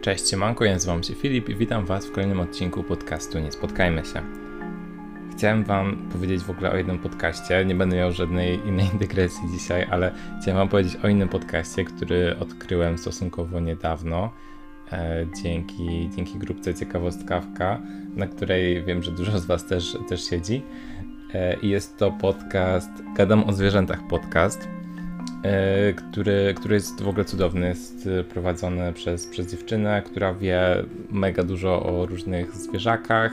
Cześć, siemanko, ja nazywam się Filip i witam Was w kolejnym odcinku podcastu Nie Spotkajmy się. Chciałem Wam powiedzieć w ogóle o jednym podcaście, nie będę miał żadnej innej dygresji dzisiaj, ale chciałem Wam powiedzieć o innym podcaście, który odkryłem stosunkowo niedawno e, dzięki, dzięki grupce Ciekawostkawka, na której wiem, że dużo z Was też, też siedzi. E, jest to podcast Gadam o zwierzętach podcast który, który jest w ogóle cudowny. Jest prowadzony przez, przez dziewczynę, która wie mega dużo o różnych zwierzakach.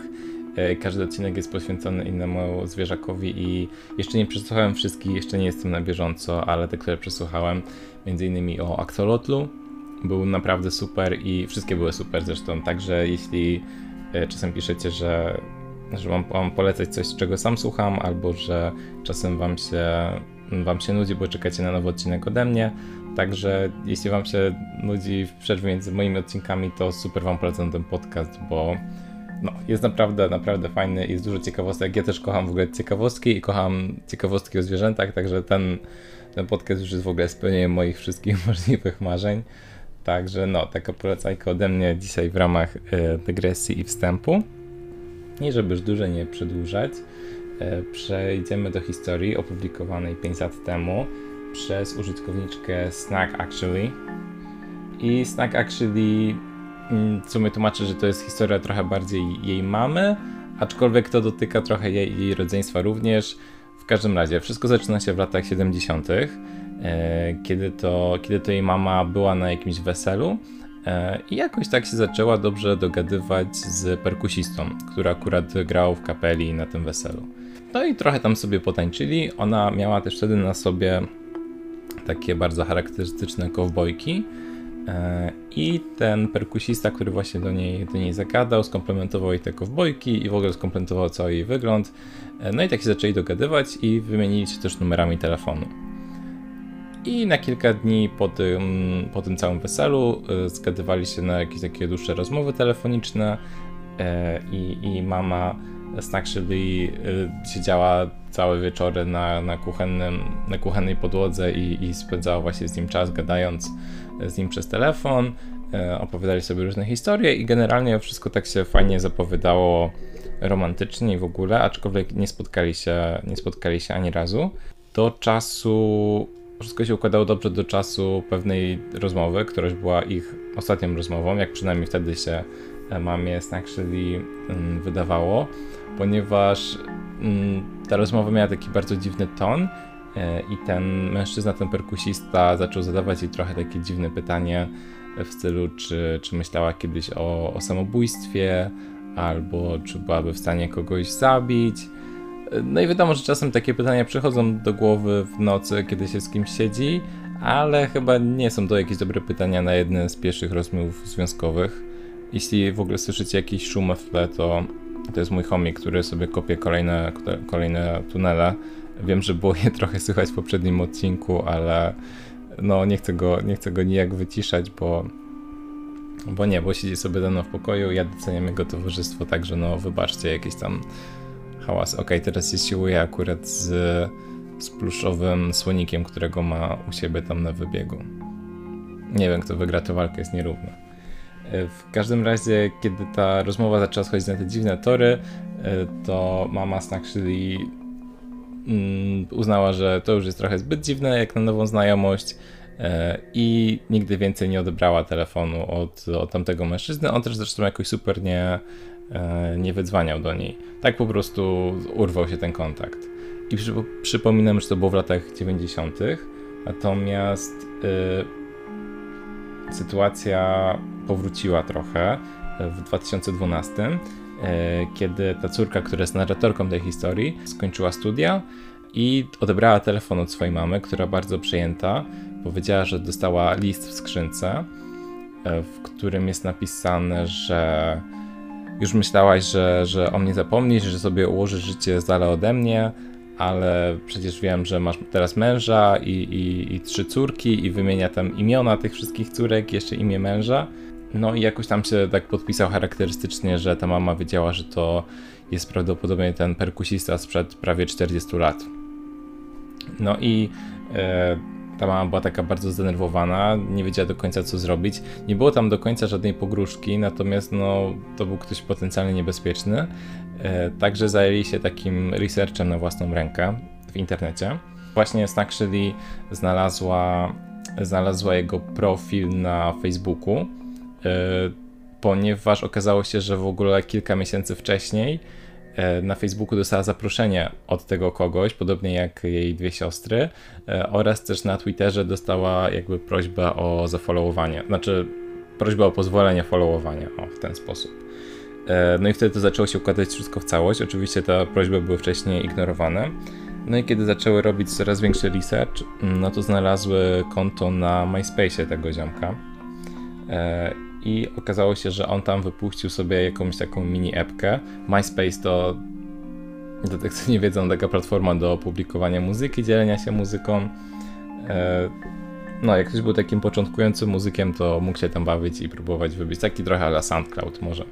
E, każdy odcinek jest poświęcony innemu zwierzakowi i jeszcze nie przesłuchałem wszystkich, jeszcze nie jestem na bieżąco, ale te, które przesłuchałem, między innymi o Axolotlu, był naprawdę super i wszystkie były super zresztą, także jeśli e, czasem piszecie, że, że mam, mam polecać coś, czego sam słucham, albo że czasem wam się Wam się nudzi, bo czekacie na nowy odcinek ode mnie. Także jeśli Wam się nudzi w przerwie między moimi odcinkami, to super Wam polecam ten podcast, bo no, jest naprawdę, naprawdę fajny, jest dużo ciekawostek. Ja też kocham w ogóle ciekawostki i kocham ciekawostki o zwierzętach, także ten, ten podcast już jest w ogóle spełnieniem moich wszystkich możliwych marzeń. Także no, taka polecajka ode mnie dzisiaj w ramach y, dygresji i wstępu. I żeby już dłużej nie przedłużać, przejdziemy do historii opublikowanej 5 lat temu przez użytkowniczkę Snack Actually. I Snack Actually mm, w sumie tłumaczy, że to jest historia trochę bardziej jej mamy, aczkolwiek to dotyka trochę jej, jej rodzeństwa również. W każdym razie, wszystko zaczyna się w latach 70., e, kiedy to, kiedy to jej mama była na jakimś weselu e, i jakoś tak się zaczęła dobrze dogadywać z perkusistą, który akurat grał w kapeli na tym weselu. No i trochę tam sobie potańczyli. Ona miała też wtedy na sobie takie bardzo charakterystyczne kowbojki. E, I ten perkusista, który właśnie do niej, do niej zagadał, skomplementował jej te kowbojki i w ogóle skomplementował cały jej wygląd. E, no i tak się zaczęli dogadywać i wymienili się też numerami telefonu. I na kilka dni po tym, po tym całym weselu e, zgadywali się na jakieś takie dłuższe rozmowy telefoniczne i, i mama Snackshelly y, siedziała całe wieczory na, na, kuchennym, na kuchennej podłodze i, i spędzała właśnie z nim czas, gadając z nim przez telefon. Y, opowiadali sobie różne historie i generalnie wszystko tak się fajnie zapowiadało romantycznie i w ogóle, aczkolwiek nie spotkali się, nie spotkali się ani razu. Do czasu wszystko się układało dobrze do czasu pewnej rozmowy, która była ich ostatnią rozmową, jak przynajmniej wtedy się mamie Snackshelly mm, wydawało ponieważ mm, ta rozmowa miała taki bardzo dziwny ton e, i ten mężczyzna, ten perkusista zaczął zadawać jej trochę takie dziwne pytanie w stylu, czy, czy myślała kiedyś o, o samobójstwie, albo czy byłaby w stanie kogoś zabić. No i wiadomo, że czasem takie pytania przychodzą do głowy w nocy, kiedy się z kimś siedzi, ale chyba nie są to jakieś dobre pytania na jedne z pierwszych rozmów związkowych. Jeśli w ogóle słyszycie jakieś szumy w tle, to to jest mój chomik, który sobie kopie kolejne, kolejne tunele. Wiem, że było je trochę słychać w poprzednim odcinku, ale no nie chcę go, nie chcę go nijak wyciszać, bo, bo nie, bo siedzi sobie mną w pokoju, ja doceniam jego towarzystwo, także no wybaczcie jakieś tam hałas. Ok, teraz się siłuje akurat z, z pluszowym słonikiem, którego ma u siebie tam na wybiegu. Nie wiem, kto wygra tę walkę, jest nierówna. E, w każdym razie, kiedy ta rozmowa zaczęła schodzić na te dziwne tory, e, to mama Snackshelly mm, uznała, że to już jest trochę zbyt dziwne jak na nową znajomość e, i nigdy więcej nie odebrała telefonu od, od tamtego mężczyzny. On też zresztą jakoś super nie, nie wydzwaniał do niej. Tak po prostu urwał się ten kontakt. I przy, przypominam, że to było w latach 90. Natomiast sytuacja powróciła trochę w 2012, e, kiedy ta córka, która jest narratorką tej historii, skończyła studia i odebrała telefon od swojej mamy, która bardzo przejęta powiedziała, że dostała list w skrzynce, e, w którym jest napisane, że już myślałaś, że, że o mnie zapomnisz, że sobie ułożysz życie z dala ode mnie, ale przecież wiem, że masz teraz męża i, i, i trzy córki i wymienia tam imiona tych wszystkich córek, jeszcze imię męża. No i jakoś tam się tak podpisał charakterystycznie, że ta mama wiedziała, że to jest prawdopodobnie ten perkusista sprzed prawie 40 lat. No i e, ta mama była taka bardzo zdenerwowana, nie wiedziała do końca co zrobić. Nie było tam do końca żadnej pogróżki, natomiast no, to był ktoś potencjalnie niebezpieczny. E, także zajęli się takim researchem na własną rękę w internecie. Właśnie Snackshelly znalazła, znalazła jego profil na Facebooku, ponieważ okazało się, że w ogóle kilka miesięcy wcześniej E, na Facebooku dostała zaproszenie od tego kogoś, podobnie jak jej dwie siostry, e, oraz też na Twitterze dostała jakby prośbę o zafollowowanie, znaczy prośbę o pozwolenie followowania, o, w ten sposób. E, no i wtedy to zaczęło się układać wszystko w całość. Oczywiście te prośby były wcześniej ignorowane. No i kiedy zaczęły robić coraz większy research, no to znalazły konto na MySpace tego ziomka i okazało się, że on tam wypuścił sobie jakąś taką mini epkę. MySpace to, do tych co nie wiedzą, taka platforma do publikowania muzyki, dzielenia się muzyką. E, no, jak ktoś był takim początkującym muzykiem, to mógł się tam bawić i próbować wybić. Taki trochę ala SoundCloud może.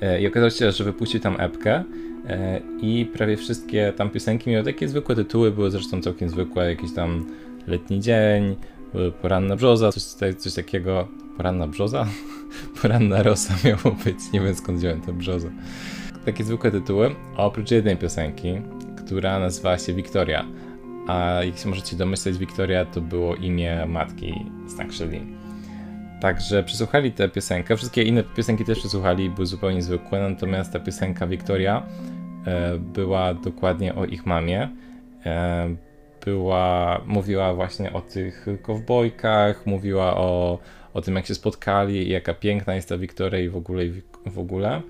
E, I okazało się, że wypuścił tam epkę e, i prawie wszystkie tam piosenki miały takie zwykłe tytuły, były zresztą całkiem zwykłe, jakiś tam letni dzień, poranna brzoza, coś, coś takiego. Poranna brzoza? Poranna rosa miało być, nie wiem skąd wziąłem tę brzozę. Takie zwykłe tytuły, oprócz jednej piosenki, która nazywała się Wiktoria. A jak się możecie domyśleć, Wiktoria to było imię matki Snackshelly. Także przesłuchali tę piosenkę. Wszystkie inne piosenki też przesłuchali, były zupełnie zwykłe, natomiast ta piosenka Wiktoria e, była dokładnie o ich mamie. Była, mówiła właśnie o tych kowbojkach, mówiła o, o tym, jak się spotkali i jaka piękna jest ta Wiktoria i w ogóle, i w ogóle.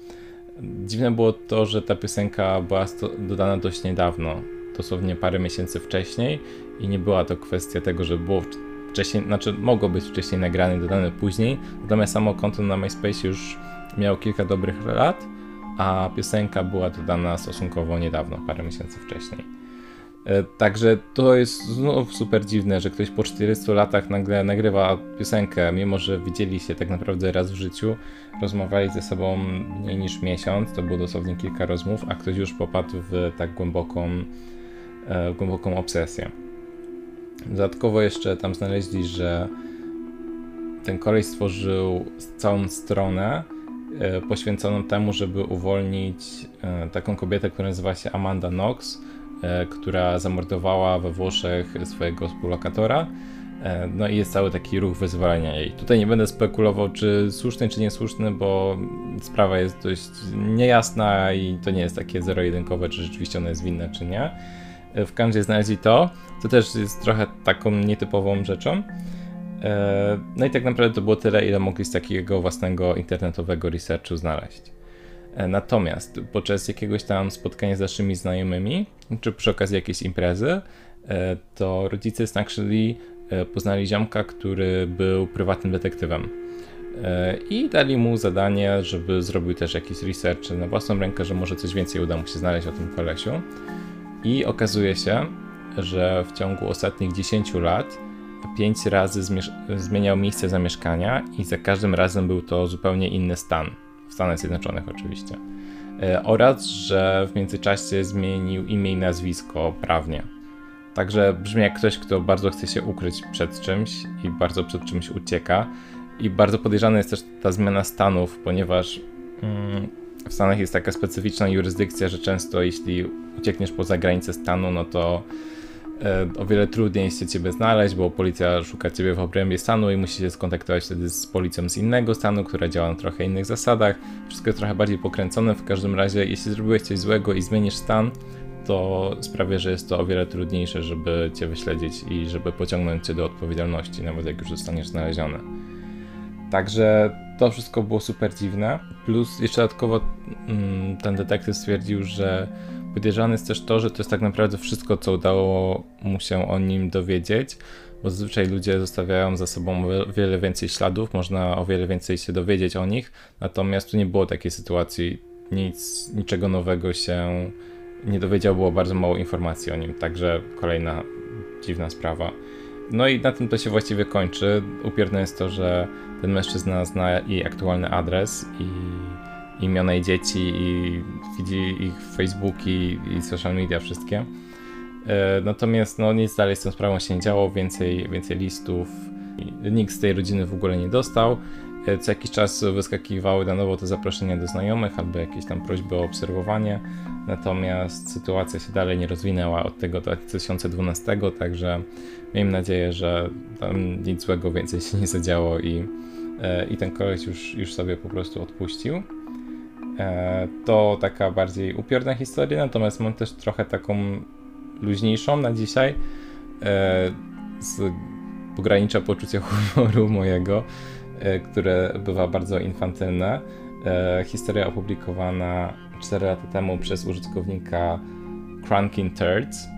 Dziwne było to, że ta piosenka była dodana dość niedawno, dosłownie parę miesięcy wcześniej i nie była to kwestia tego, że było wcześniej, znaczy mogło być wcześniej nagrane dodane później, natomiast samo konto na MySpace już miało kilka dobrych lat, a piosenka była dodana stosunkowo niedawno, parę miesięcy wcześniej. E, także to jest znów super dziwne, że ktoś po 400 latach nagle nagrywa piosenkę, mimo że widzieli się tak naprawdę raz w życiu, rozmawiali ze sobą mniej niż miesiąc, to było dosłownie kilka rozmów, a ktoś już popadł w tak głęboką, e, głęboką obsesję. Dodatkowo jeszcze tam znaleźli, że ten kolej stworzył całą stronę e, poświęconą temu, żeby uwolnić taką kobietę, która nazywa się Amanda Knox, która zamordowała we Włoszech swojego współlokatora. E, no i jest cały taki ruch wyzwalania jej. Tutaj nie będę spekulował, czy słuszny, czy niesłuszny, bo sprawa jest dość niejasna i to nie jest takie zero-jedynkowe, czy rzeczywiście ona jest winna, czy nie. E, w każdym znaleźli to, to też jest trochę taką nietypową rzeczą. No i tak naprawdę to było tyle, ile mogli z takiego własnego internetowego researchu znaleźć. E, natomiast podczas jakiegoś tam spotkania z naszymi znajomymi, czy przy okazji jakiejś imprezy, e, to rodzice Snackshelly e, poznali ziomka, który był prywatnym detektywem. I dali mu zadanie, żeby zrobił też jakiś research na własną rękę, że może coś więcej uda mu się znaleźć o tym kolesiu. I okazuje się, że w ciągu ostatnich 10 lat pięć razy zmieniał miejsce zamieszkania i za każdym razem był to zupełnie inny stan w Stanach Zjednoczonych oczywiście. E, oraz, że w międzyczasie zmienił imię i nazwisko prawnie. Także brzmi jak ktoś, kto bardzo chce się ukryć przed czymś i bardzo przed czymś ucieka. I bardzo podejrzana jest też ta zmiana stanów, ponieważ mm, w Stanach jest taka specyficzna jurysdykcja, że często jeśli uciekniesz poza granicę stanu, no to o wiele trudniej jest się ciebie znaleźć, bo policja szuka ciebie w obrębie stanu i musi się skontaktować wtedy z policją z innego stanu, która działa na trochę innych zasadach. Wszystko jest trochę bardziej pokręcone. W każdym razie, jeśli zrobiłeś coś złego i zmienisz stan, to sprawia, że jest to o wiele trudniejsze, żeby cię wyśledzić i żeby pociągnąć cię do odpowiedzialności, nawet jak już zostaniesz znaleziony. Także to wszystko było super dziwne. Plus jeszcze dodatkowo mm, ten detektyw stwierdził, że Podejrzane jest też to, że to jest tak naprawdę wszystko, co udało mu się o nim dowiedzieć, bo zazwyczaj ludzie zostawiają za sobą wiele więcej śladów, można o wiele więcej się dowiedzieć o nich, natomiast tu nie było takiej sytuacji, nic, niczego nowego się nie dowiedział, było bardzo mało informacji o nim, także kolejna dziwna sprawa. No i na tym to się właściwie kończy. Upierne jest to, że ten mężczyzna zna jej aktualny adres i imiona jej dzieci i widzi ich Facebooki i social media wszystkie. Natomiast no, nic dalej z tą sprawą się nie działo, więcej, więcej listów. Nikt z tej rodziny w ogóle nie dostał. Co jakiś czas wyskakiwały na nowo te zaproszenia do znajomych albo jakieś tam prośby o obserwowanie. Natomiast sytuacja się dalej nie rozwinęła od tego 2012, także miejmy nadzieję, że tam nic złego więcej się nie zadziało i, e, i ten koleś już, już sobie po prostu odpuścił. E, to taka bardziej upiorna historia, natomiast mam też trochę taką luźniejszą na dzisiaj. E, z pogranicza poczucia humoru mojego, które bywa bardzo infantylne. Historia opublikowana 4 lata temu przez użytkownika Crankin Turds.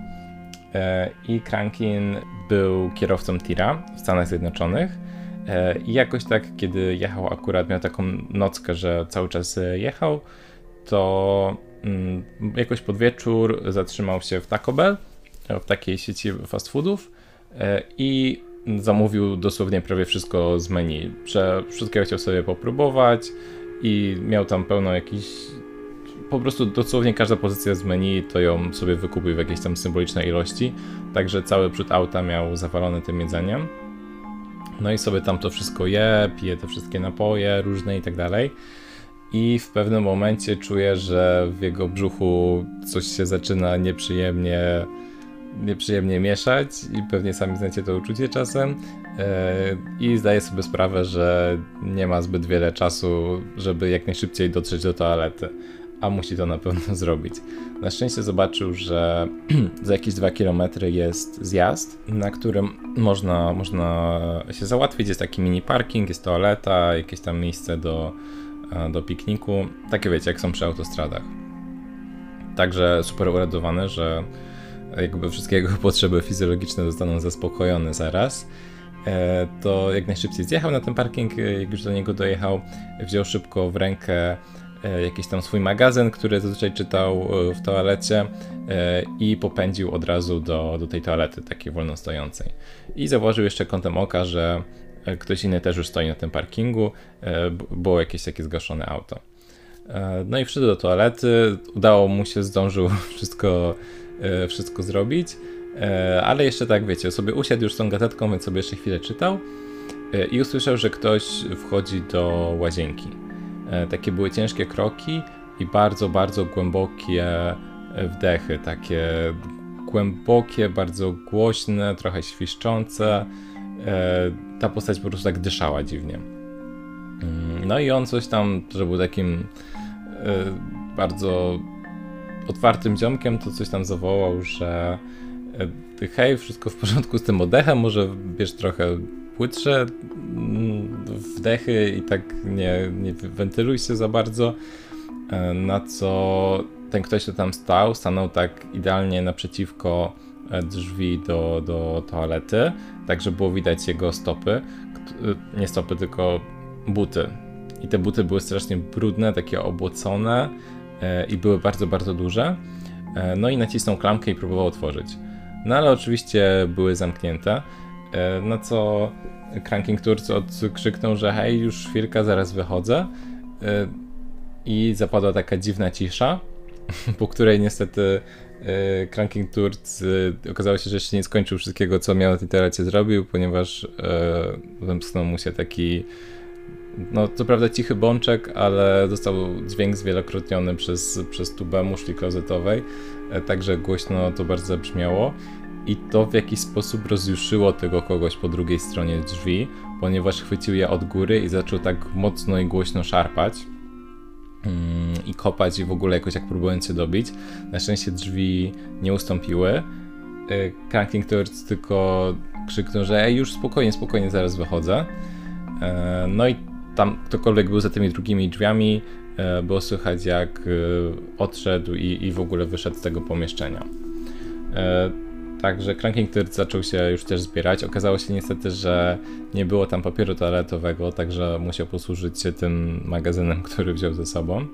E, I Crankin był kierowcą tira w Stanach Zjednoczonych. E, I jakoś tak, kiedy jechał, akurat miał taką nockę, że cały czas jechał, to mm, jakoś pod wieczór zatrzymał się w Taco Bell, w takiej sieci fast foodów e, i zamówił dosłownie prawie wszystko z menu. Że wszystkiego chciał sobie popróbować i miał tam pełno jakichś po prostu dosłownie każda pozycja z menu to ją sobie wykupił w jakiejś tam symbolicznej ilości, także cały przód auta miał zawalony tym jedzeniem. No i sobie tam to wszystko je, pije te wszystkie napoje różne i tak dalej. I w pewnym momencie czuje, że w jego brzuchu coś się zaczyna nieprzyjemnie, nieprzyjemnie mieszać i pewnie sami znacie to uczucie czasem. E, I zdaje sobie sprawę, że nie ma zbyt wiele czasu, żeby jak najszybciej dotrzeć do toalety a musi to na pewno zrobić. Na szczęście zobaczył, że za jakieś 2 km jest zjazd, na którym można, można się załatwić. Jest taki mini parking, jest toaleta, jakieś tam miejsce do, e, do pikniku. Takie wiecie, jak są przy autostradach. Także super uradowany, że jakby wszystkie jego potrzeby fizjologiczne zostaną zaspokojone zaraz e, to jak najszybciej zjechał na ten parking, jak już do niego dojechał, wziął szybko w rękę E, jakiś tam swój magazyn, który zazwyczaj czytał e, w toalecie e, i popędził od razu do, do tej toalety, takiej wolno stojącej. I zauważył jeszcze kątem oka, że ktoś inny też już stoi na tym parkingu, było jakieś takie zgaszone auto. No i wszedł do toalety, udało mu się, zdążył wszystko, wszystko zrobić, ale jeszcze tak, wiecie, sobie usiadł już z tą gazetką, więc sobie jeszcze chwilę czytał i usłyszał, że ktoś wchodzi do łazienki. E, takie były ciężkie kroki i bardzo, bardzo głębokie e, wdechy, takie głębokie, bardzo głośne, trochę świszczące. E, ta postać po prostu tak dyszała dziwnie. Mm, no i on coś tam, że był takim bardzo otwartym ziomkiem, to coś tam zawołał, że hej, wszystko w porządku z tym oddechem, może bierz trochę płytsze mm, wdechy i tak nie, nie wentyluj się za bardzo. E, na co ten ktoś, kto tam stał, stanął tak idealnie naprzeciwko e, drzwi do, do toalety, tak że było widać jego stopy. E, nie stopy, tylko buty. I te buty były strasznie brudne, takie obłocone i były bardzo, bardzo duże. No i nacisnął klamkę i próbował otworzyć. No ale oczywiście były zamknięte. E, na co Cranking Tours odkrzyknął, że hej, już chwilkę, zaraz wychodzę. E, I zapadła taka dziwna cisza, po której niestety e, Cranking Tours okazało się, że jeszcze nie skończył wszystkiego, co miał na tej toalecie zrobił, ponieważ wymknął mu się taki no co prawda cichy bączek, ale został dźwięk zwielokrotniony przez, przez tubę muszli klozetowej, także głośno to bardzo zabrzmiało i to w jakiś sposób rozjuszyło tego kogoś po drugiej stronie drzwi, ponieważ chwycił je od góry i zaczął tak mocno i głośno szarpać mm, i kopać i w ogóle jakoś jak próbując się dobić. Na szczęście drzwi nie ustąpiły. Cranking Towards tylko krzyknął, że już spokojnie, spokojnie, zaraz wychodzę. E, no i tam ktokolwiek był za tymi drugimi drzwiami, e, było słychać jak e, odszedł i, i w ogóle wyszedł z tego pomieszczenia. Także Cranking Third zaczął się już też zbierać. Okazało się niestety, że nie było tam papieru toaletowego, także musiał posłużyć się tym magazynem, który wziął ze sobą.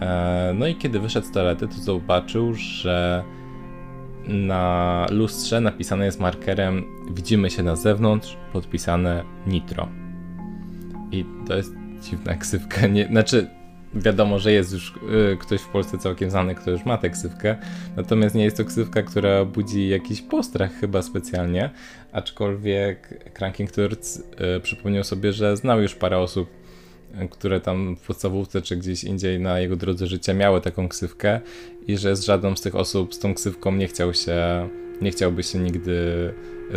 E, no i kiedy wyszedł z toalety, to zobaczył, że na lustrze napisane jest markerem Widzimy się na zewnątrz, podpisane Nitro. I to jest dziwna ksywka. Nie, znaczy, wiadomo, że jest już y, ktoś w Polsce całkiem znany, kto już ma tę ksywkę, natomiast nie jest to ksywka, która budzi jakiś postrach chyba specjalnie, aczkolwiek Cranking Turds y, przypomniał sobie, że znał już parę osób, y, które tam w podstawówce czy gdzieś indziej na jego drodze życia miały taką ksywkę i że z żadną z tych osób z tą ksywką nie chciał się, nie chciałby się nigdy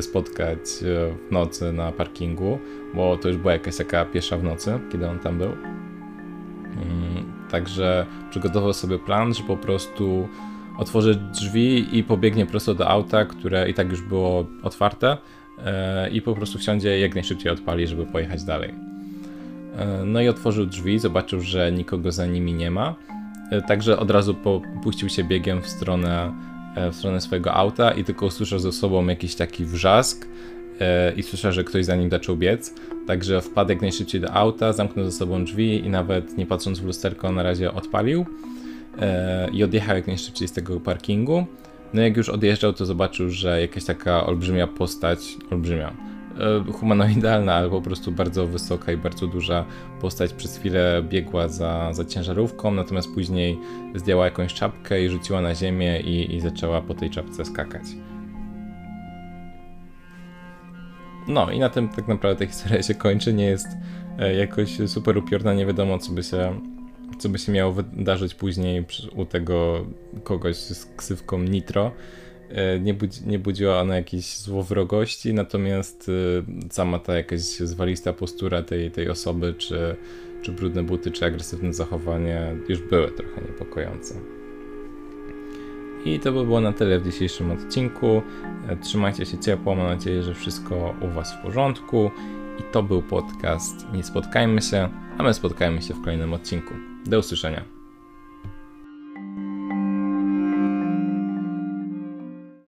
spotkać y, w nocy na parkingu, bo to już była jakaś taka piesza w nocy, kiedy on tam był. Mm, także przygotował sobie plan, że po prostu otworzy drzwi i pobiegnie prosto do auta, które i tak już było otwarte e, i po prostu wsiądzie jak najszybciej odpali, żeby pojechać dalej. E, no i otworzył drzwi, zobaczył, że nikogo za nimi nie ma, e, także od razu puścił się biegiem w stronę, w stronę swojego auta i tylko usłyszał ze sobą jakiś taki wrzask i słyszał, że ktoś za nim zaczął biec. Także wpadł jak najszybciej do auta, zamknął za sobą drzwi i nawet nie patrząc w lusterko na razie odpalił e, i odjechał jak najszybciej z tego parkingu. No jak już odjeżdżał, to zobaczył, że jakaś taka olbrzymia postać, olbrzymia, e, humanoidalna, ale po prostu bardzo wysoka i bardzo duża postać przez chwilę biegła za, za ciężarówką, natomiast później zdjęła jakąś czapkę i rzuciła na ziemię i, i zaczęła po tej czapce skakać. No i na tym tak naprawdę ta historia się kończy, nie jest e, jakoś super upiorna, nie wiadomo co by się, co by się miało wydarzyć później u tego kogoś z ksywką Nitro. E, nie, budzi, nie budziła ona jakiejś złowrogości, natomiast e, sama ta jakaś zwalista postura tej, tej osoby, czy, czy brudne buty, czy agresywne zachowanie już były trochę niepokojące. I to by było na tyle w dzisiejszym odcinku. E, trzymajcie się ciepło, mam nadzieję, że wszystko u Was w porządku. I to był podcast Nie spotkajmy się, a my spotkajmy się w kolejnym odcinku. Do usłyszenia.